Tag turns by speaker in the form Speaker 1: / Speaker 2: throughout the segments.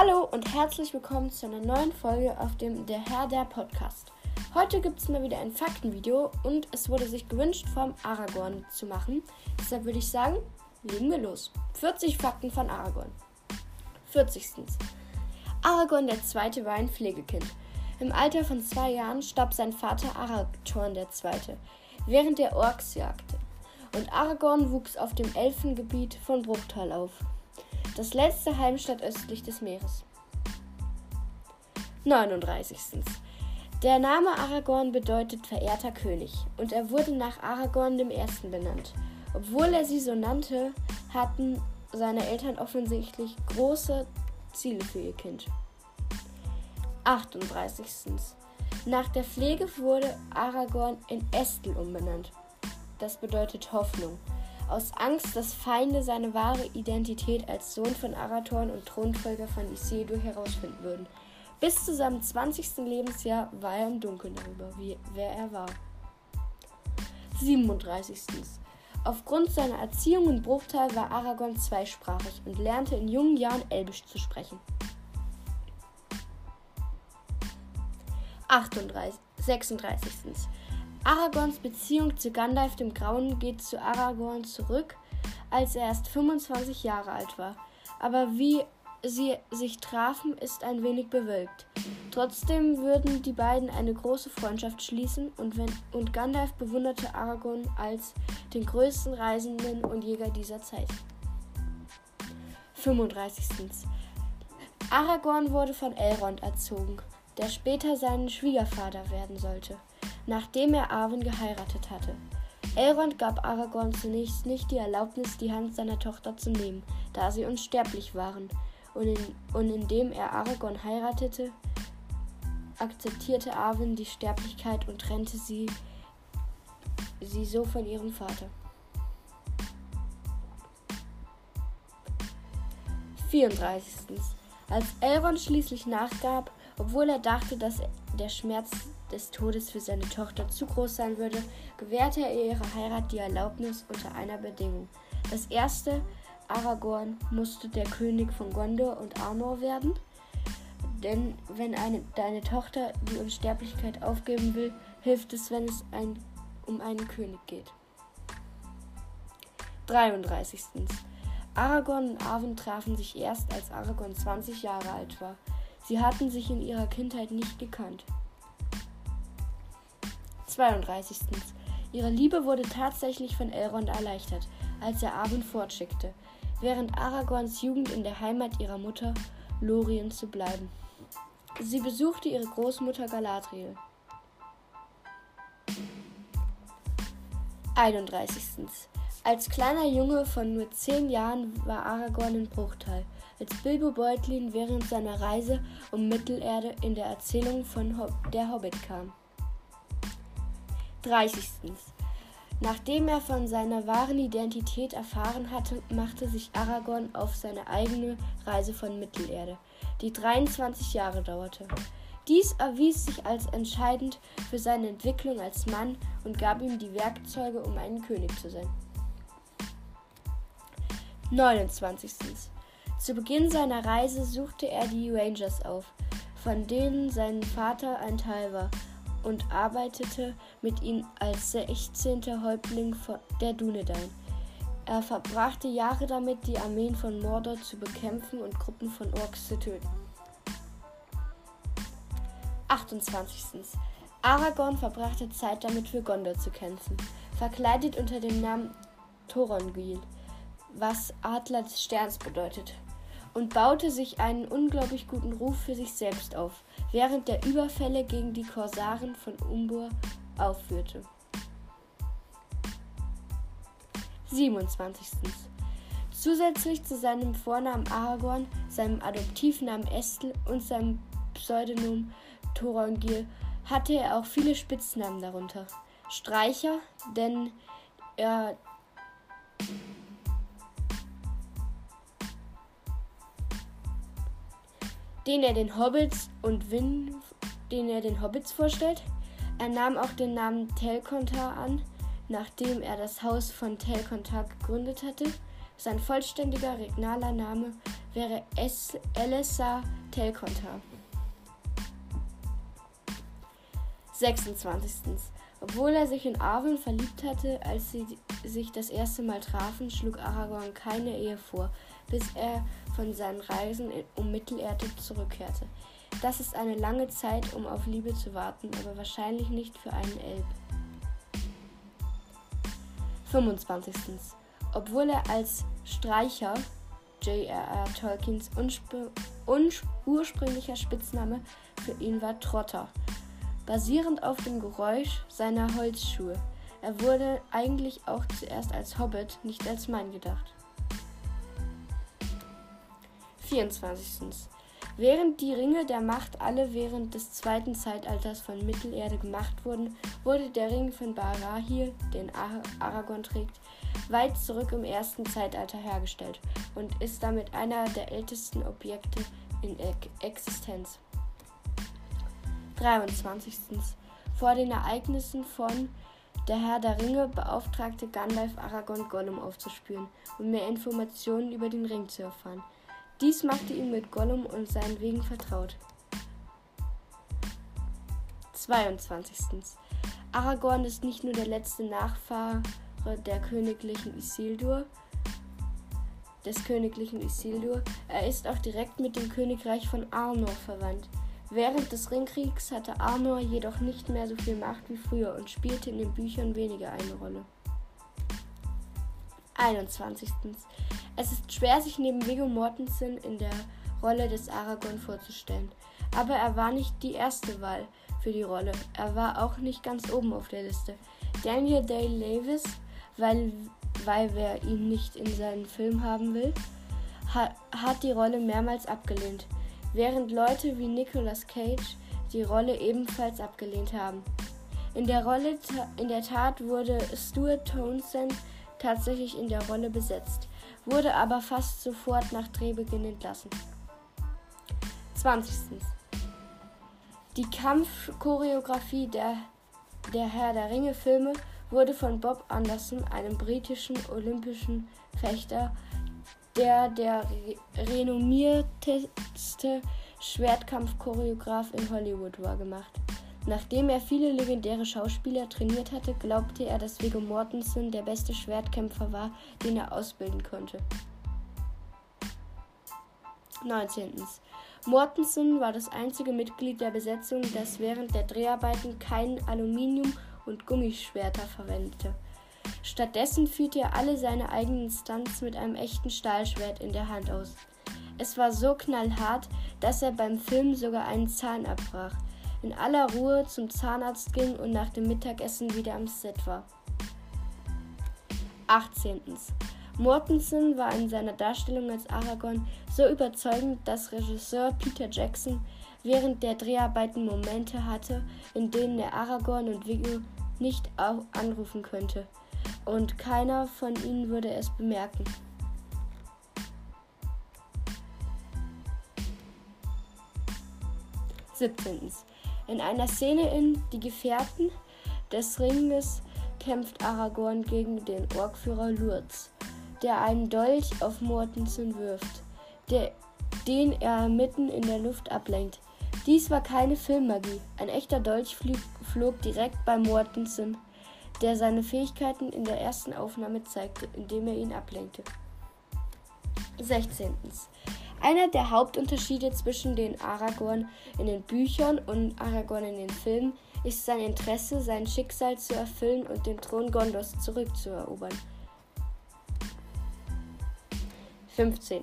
Speaker 1: Hallo und herzlich willkommen zu einer neuen Folge auf dem Der Herr der Podcast. Heute gibt es mal wieder ein Faktenvideo und es wurde sich gewünscht, vom Aragorn zu machen. Deshalb würde ich sagen, legen wir los. 40 Fakten von Aragorn. 40. Aragorn II. war ein Pflegekind. Im Alter von zwei Jahren starb sein Vater Aragorn II., während der Orks jagte. Und Aragorn wuchs auf dem Elfengebiet von Bruchtal auf das letzte Heimstatt östlich des Meeres. 39. Der Name Aragorn bedeutet verehrter König und er wurde nach Aragorn Ersten benannt. Obwohl er sie so nannte, hatten seine Eltern offensichtlich große Ziele für ihr Kind. 38. Nach der Pflege wurde Aragorn in Estel umbenannt. Das bedeutet Hoffnung aus Angst, dass Feinde seine wahre Identität als Sohn von Arathorn und Thronfolger von Isildur herausfinden würden. Bis zu seinem 20. Lebensjahr war er im Dunkeln darüber, wie, wer er war. 37. Aufgrund seiner Erziehung in Bruchtal war Aragorn zweisprachig und lernte in jungen Jahren Elbisch zu sprechen. 38, 36. Aragorns Beziehung zu Gandalf dem Grauen geht zu Aragorn zurück, als er erst 25 Jahre alt war. Aber wie sie sich trafen, ist ein wenig bewölkt. Trotzdem würden die beiden eine große Freundschaft schließen und, wenn, und Gandalf bewunderte Aragorn als den größten Reisenden und Jäger dieser Zeit. 35. Aragorn wurde von Elrond erzogen, der später sein Schwiegervater werden sollte nachdem er Arwen geheiratet hatte. Elrond gab Aragorn zunächst nicht die Erlaubnis, die Hand seiner Tochter zu nehmen, da sie unsterblich waren, und, in, und indem er Aragorn heiratete, akzeptierte Arwen die Sterblichkeit und trennte sie, sie so von ihrem Vater. 34. Als Elrond schließlich nachgab, obwohl er dachte, dass der Schmerz des Todes für seine Tochter zu groß sein würde, gewährte er ihre Heirat die Erlaubnis unter einer Bedingung. Das erste, Aragorn musste der König von Gondor und Arnor werden, denn wenn eine, deine Tochter die Unsterblichkeit aufgeben will, hilft es, wenn es ein, um einen König geht. 33. Aragorn und Arwen trafen sich erst, als Aragorn 20 Jahre alt war. Sie hatten sich in ihrer Kindheit nicht gekannt. 32. Ihre Liebe wurde tatsächlich von Elrond erleichtert, als er Arwen fortschickte, während Aragorns Jugend in der Heimat ihrer Mutter Lorien zu bleiben. Sie besuchte ihre Großmutter Galadriel. 31. Als kleiner Junge von nur zehn Jahren war Aragorn in Bruchtal, als Bilbo Beutlin während seiner Reise um Mittelerde in der Erzählung von Hob der Hobbit kam. 30. Nachdem er von seiner wahren Identität erfahren hatte, machte sich Aragorn auf seine eigene Reise von Mittelerde, die 23 Jahre dauerte. Dies erwies sich als entscheidend für seine Entwicklung als Mann und gab ihm die Werkzeuge, um ein König zu sein. 29. Zu Beginn seiner Reise suchte er die Rangers auf, von denen sein Vater ein Teil war, und arbeitete mit ihnen als 16. Häuptling der Dunedain. Er verbrachte Jahre damit, die Armeen von Mordor zu bekämpfen und Gruppen von Orks zu töten. 28. Aragorn verbrachte Zeit damit, für Gondor zu kämpfen, verkleidet unter dem Namen Thorongil, was Adler des Sterns bedeutet und baute sich einen unglaublich guten Ruf für sich selbst auf, während der Überfälle gegen die Korsaren von Umbur aufführte. 27. Zusätzlich zu seinem Vornamen Aragorn, seinem Adoptivnamen Estel und seinem Pseudonym Thorongil hatte er auch viele Spitznamen darunter. Streicher, denn er den er den Hobbits und Win, den er den Hobbits vorstellt. Er nahm auch den Namen Telkontar an, nachdem er das Haus von Telkontar gegründet hatte. Sein vollständiger regnaler Name wäre es Elessa Telkonta. 26. Obwohl er sich in Arwen verliebt hatte, als sie sich das erste Mal trafen, schlug Aragorn keine Ehe vor, bis er von seinen Reisen um Mittelerde zurückkehrte. Das ist eine lange Zeit, um auf Liebe zu warten, aber wahrscheinlich nicht für einen Elb. 25. Obwohl er als Streicher J.R.R. Tolkiens ursprünglicher Spitzname für ihn war Trotter, basierend auf dem Geräusch seiner Holzschuhe. Er wurde eigentlich auch zuerst als Hobbit, nicht als Mann gedacht. 24. Während die Ringe der Macht alle während des zweiten Zeitalters von Mittelerde gemacht wurden, wurde der Ring von Barahir, den Aragorn trägt, weit zurück im ersten Zeitalter hergestellt und ist damit einer der ältesten Objekte in Existenz. 23. Vor den Ereignissen von Der Herr der Ringe beauftragte Gandalf Aragorn Gollum aufzuspüren, um mehr Informationen über den Ring zu erfahren. Dies machte ihn mit Gollum und seinen Wegen vertraut. 22. Aragorn ist nicht nur der letzte Nachfahre der königlichen Isildur, des königlichen Isildur, er ist auch direkt mit dem Königreich von Arnor verwandt. Während des Ringkriegs hatte Arnor jedoch nicht mehr so viel Macht wie früher und spielte in den Büchern weniger eine Rolle. 21. Es ist schwer, sich neben Viggo Mortensen in der Rolle des Aragorn vorzustellen. Aber er war nicht die erste Wahl für die Rolle. Er war auch nicht ganz oben auf der Liste. Daniel Day-Lewis, weil, weil wer ihn nicht in seinen Film haben will, ha, hat die Rolle mehrmals abgelehnt, während Leute wie Nicolas Cage die Rolle ebenfalls abgelehnt haben. In der Rolle in der Tat wurde Stuart Townsend tatsächlich in der Rolle besetzt wurde aber fast sofort nach Drehbeginn entlassen. 20. Die Kampfchoreografie der, der Herr der Ringe Filme wurde von Bob Anderson, einem britischen olympischen Fechter, der der renommierteste Schwertkampfchoreograf in Hollywood war, gemacht. Nachdem er viele legendäre Schauspieler trainiert hatte, glaubte er, dass Viggo Mortensen der beste Schwertkämpfer war, den er ausbilden konnte. 19. Mortensen war das einzige Mitglied der Besetzung, das während der Dreharbeiten kein Aluminium- und Gummischwerter verwendete. Stattdessen führte er alle seine eigenen Stunts mit einem echten Stahlschwert in der Hand aus. Es war so knallhart, dass er beim Film sogar einen Zahn abbrach in aller Ruhe zum Zahnarzt ging und nach dem Mittagessen wieder am Set war. 18. Mortensen war in seiner Darstellung als Aragorn so überzeugend, dass Regisseur Peter Jackson während der Dreharbeiten Momente hatte, in denen er Aragorn und Viggo nicht anrufen könnte. Und keiner von ihnen würde es bemerken. 17. In einer Szene in Die Gefährten des Ringes kämpft Aragorn gegen den Orkführer Lurz, der einen Dolch auf Mortensen wirft, der, den er mitten in der Luft ablenkt. Dies war keine Filmmagie. Ein echter Dolch flog direkt bei Mortensen, der seine Fähigkeiten in der ersten Aufnahme zeigte, indem er ihn ablenkte. 16. Einer der Hauptunterschiede zwischen den Aragorn in den Büchern und Aragorn in den Filmen ist sein Interesse, sein Schicksal zu erfüllen und den Thron Gondors zurückzuerobern. 15.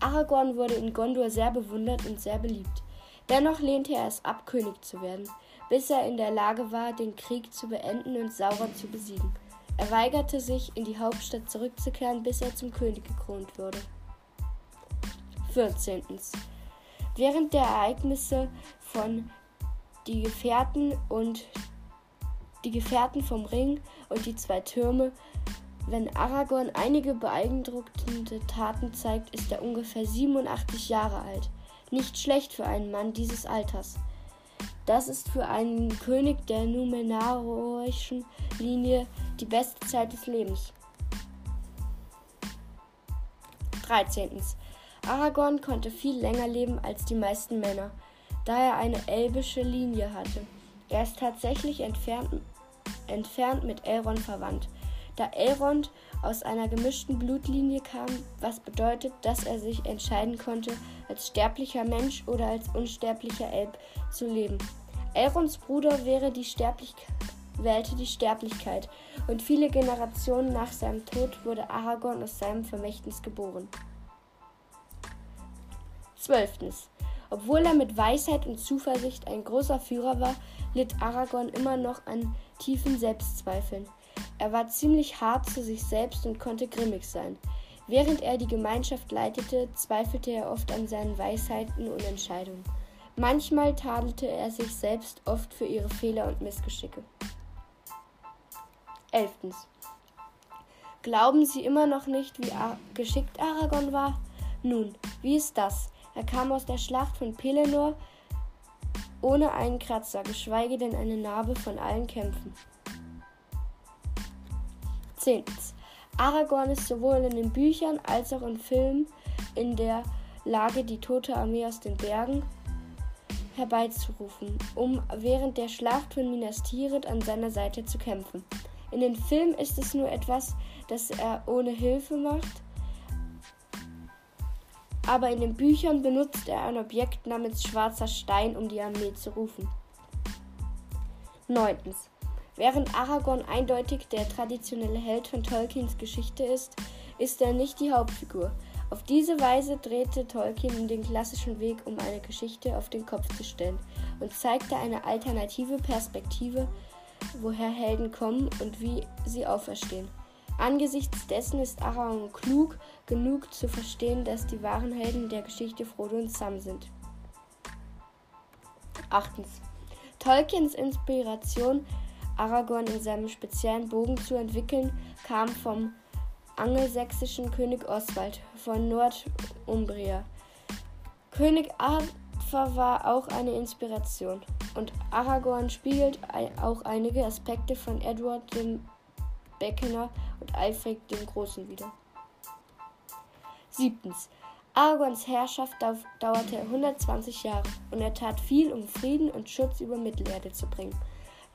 Speaker 1: Aragorn wurde in Gondor sehr bewundert und sehr beliebt. Dennoch lehnte er es ab, König zu werden, bis er in der Lage war, den Krieg zu beenden und Sauron zu besiegen. Er weigerte sich, in die Hauptstadt zurückzukehren, bis er zum König gekrönt wurde. 14. Während der Ereignisse von Die Gefährten und Die Gefährten vom Ring und die zwei Türme, wenn Aragorn einige beeindruckende Taten zeigt, ist er ungefähr 87 Jahre alt. Nicht schlecht für einen Mann dieses Alters. Das ist für einen König der Numenarischen Linie die beste Zeit des Lebens. 13. Aragorn konnte viel länger leben als die meisten Männer, da er eine elbische Linie hatte. Er ist tatsächlich entfernt, entfernt mit Elrond verwandt, da Elrond aus einer gemischten Blutlinie kam, was bedeutet, dass er sich entscheiden konnte, als sterblicher Mensch oder als unsterblicher Elb zu leben. Elronds Bruder wäre die wählte die Sterblichkeit und viele Generationen nach seinem Tod wurde Aragorn aus seinem Vermächtnis geboren. 12. Obwohl er mit Weisheit und Zuversicht ein großer Führer war, litt Aragorn immer noch an tiefen Selbstzweifeln. Er war ziemlich hart zu sich selbst und konnte grimmig sein. Während er die Gemeinschaft leitete, zweifelte er oft an seinen Weisheiten und Entscheidungen. Manchmal tadelte er sich selbst oft für ihre Fehler und Missgeschicke. 11. Glauben Sie immer noch nicht, wie geschickt Aragorn war? Nun, wie ist das? Er kam aus der Schlacht von Pelennor ohne einen Kratzer, geschweige denn eine Narbe von allen Kämpfen. 10. Aragorn ist sowohl in den Büchern als auch in Filmen in der Lage, die tote Armee aus den Bergen herbeizurufen, um während der Schlacht von Minas Tirith an seiner Seite zu kämpfen. In den Filmen ist es nur etwas, das er ohne Hilfe macht, aber in den Büchern benutzt er ein Objekt namens schwarzer Stein, um die Armee zu rufen. 9. Während Aragorn eindeutig der traditionelle Held von Tolkiens Geschichte ist, ist er nicht die Hauptfigur. Auf diese Weise drehte Tolkien den klassischen Weg, um eine Geschichte auf den Kopf zu stellen und zeigte eine alternative Perspektive, woher Helden kommen und wie sie auferstehen. Angesichts dessen ist Aragorn klug genug zu verstehen, dass die wahren Helden der Geschichte Frodo und Sam sind. 8. Tolkiens Inspiration Aragorn in seinem speziellen Bogen zu entwickeln, kam vom angelsächsischen König Oswald von Nordumbria. König Arthur war auch eine Inspiration und Aragorn spiegelt auch einige Aspekte von Edward dem Beckener und Alfred dem Großen wider. 7. Aragorns Herrschaft dauerte 120 Jahre und er tat viel, um Frieden und Schutz über Mittelerde zu bringen.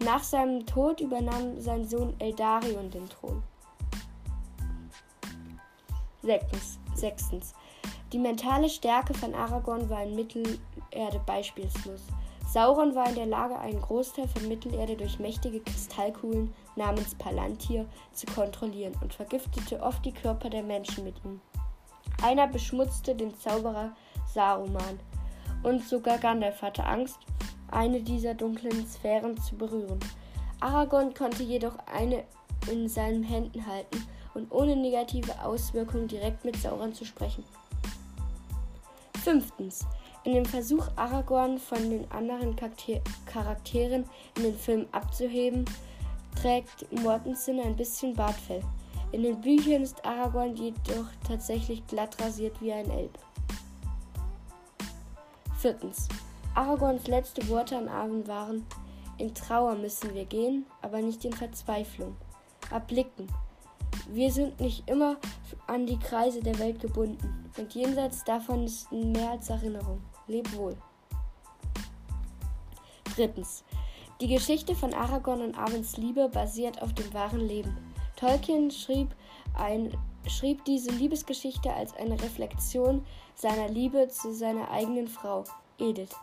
Speaker 1: Nach seinem Tod übernahm sein Sohn Eldarion den Thron. Sechstens. Die mentale Stärke von Aragorn war in Mittelerde beispielslos. Sauron war in der Lage, einen Großteil von Mittelerde durch mächtige Kristallkugeln namens Palantir zu kontrollieren und vergiftete oft die Körper der Menschen mit ihm. Einer beschmutzte den Zauberer Saruman und sogar Gandalf hatte Angst eine dieser dunklen Sphären zu berühren. Aragorn konnte jedoch eine in seinen Händen halten und ohne negative Auswirkungen direkt mit Sauron zu sprechen. Fünftens. In dem Versuch, Aragorn von den anderen Charakteren in den Film abzuheben, trägt Mortensen ein bisschen Bartfell. In den Büchern ist Aragorn jedoch tatsächlich glatt rasiert wie ein Elb. Viertens. Aragorns letzte Worte an Arwen waren: In Trauer müssen wir gehen, aber nicht in Verzweiflung. Erblicken. Wir sind nicht immer an die Kreise der Welt gebunden, und jenseits davon ist mehr als Erinnerung. Leb wohl. Drittens. Die Geschichte von Aragorn und Arwens Liebe basiert auf dem wahren Leben. Tolkien schrieb, ein, schrieb diese Liebesgeschichte als eine Reflexion seiner Liebe zu seiner eigenen Frau, Edith.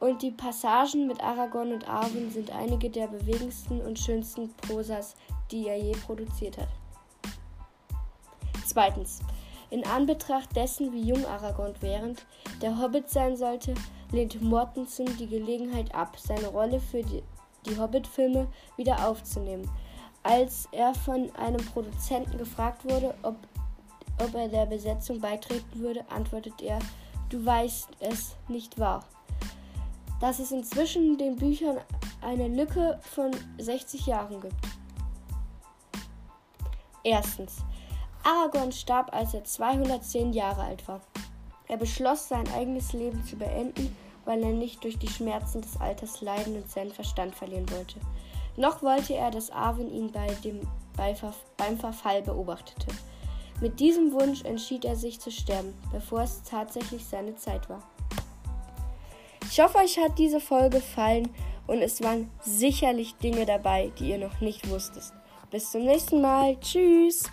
Speaker 1: Und die Passagen mit Aragorn und Arwen sind einige der bewegendsten und schönsten Prosas, die er je produziert hat. Zweitens. In Anbetracht dessen, wie jung Aragorn während der Hobbit sein sollte, lehnte Mortensen die Gelegenheit ab, seine Rolle für die, die Hobbit-Filme wieder aufzunehmen. Als er von einem Produzenten gefragt wurde, ob, ob er der Besetzung beitreten würde, antwortet er, du weißt es nicht wahr dass es inzwischen den Büchern eine Lücke von 60 Jahren gibt. Erstens. Aragorn starb, als er 210 Jahre alt war. Er beschloss, sein eigenes Leben zu beenden, weil er nicht durch die Schmerzen des Alters leiden und seinen Verstand verlieren wollte. Noch wollte er, dass Arwen ihn bei dem, beim Verfall beobachtete. Mit diesem Wunsch entschied er sich zu sterben, bevor es tatsächlich seine Zeit war. Ich hoffe, euch hat diese Folge gefallen und es waren sicherlich Dinge dabei, die ihr noch nicht wusstet. Bis zum nächsten Mal. Tschüss.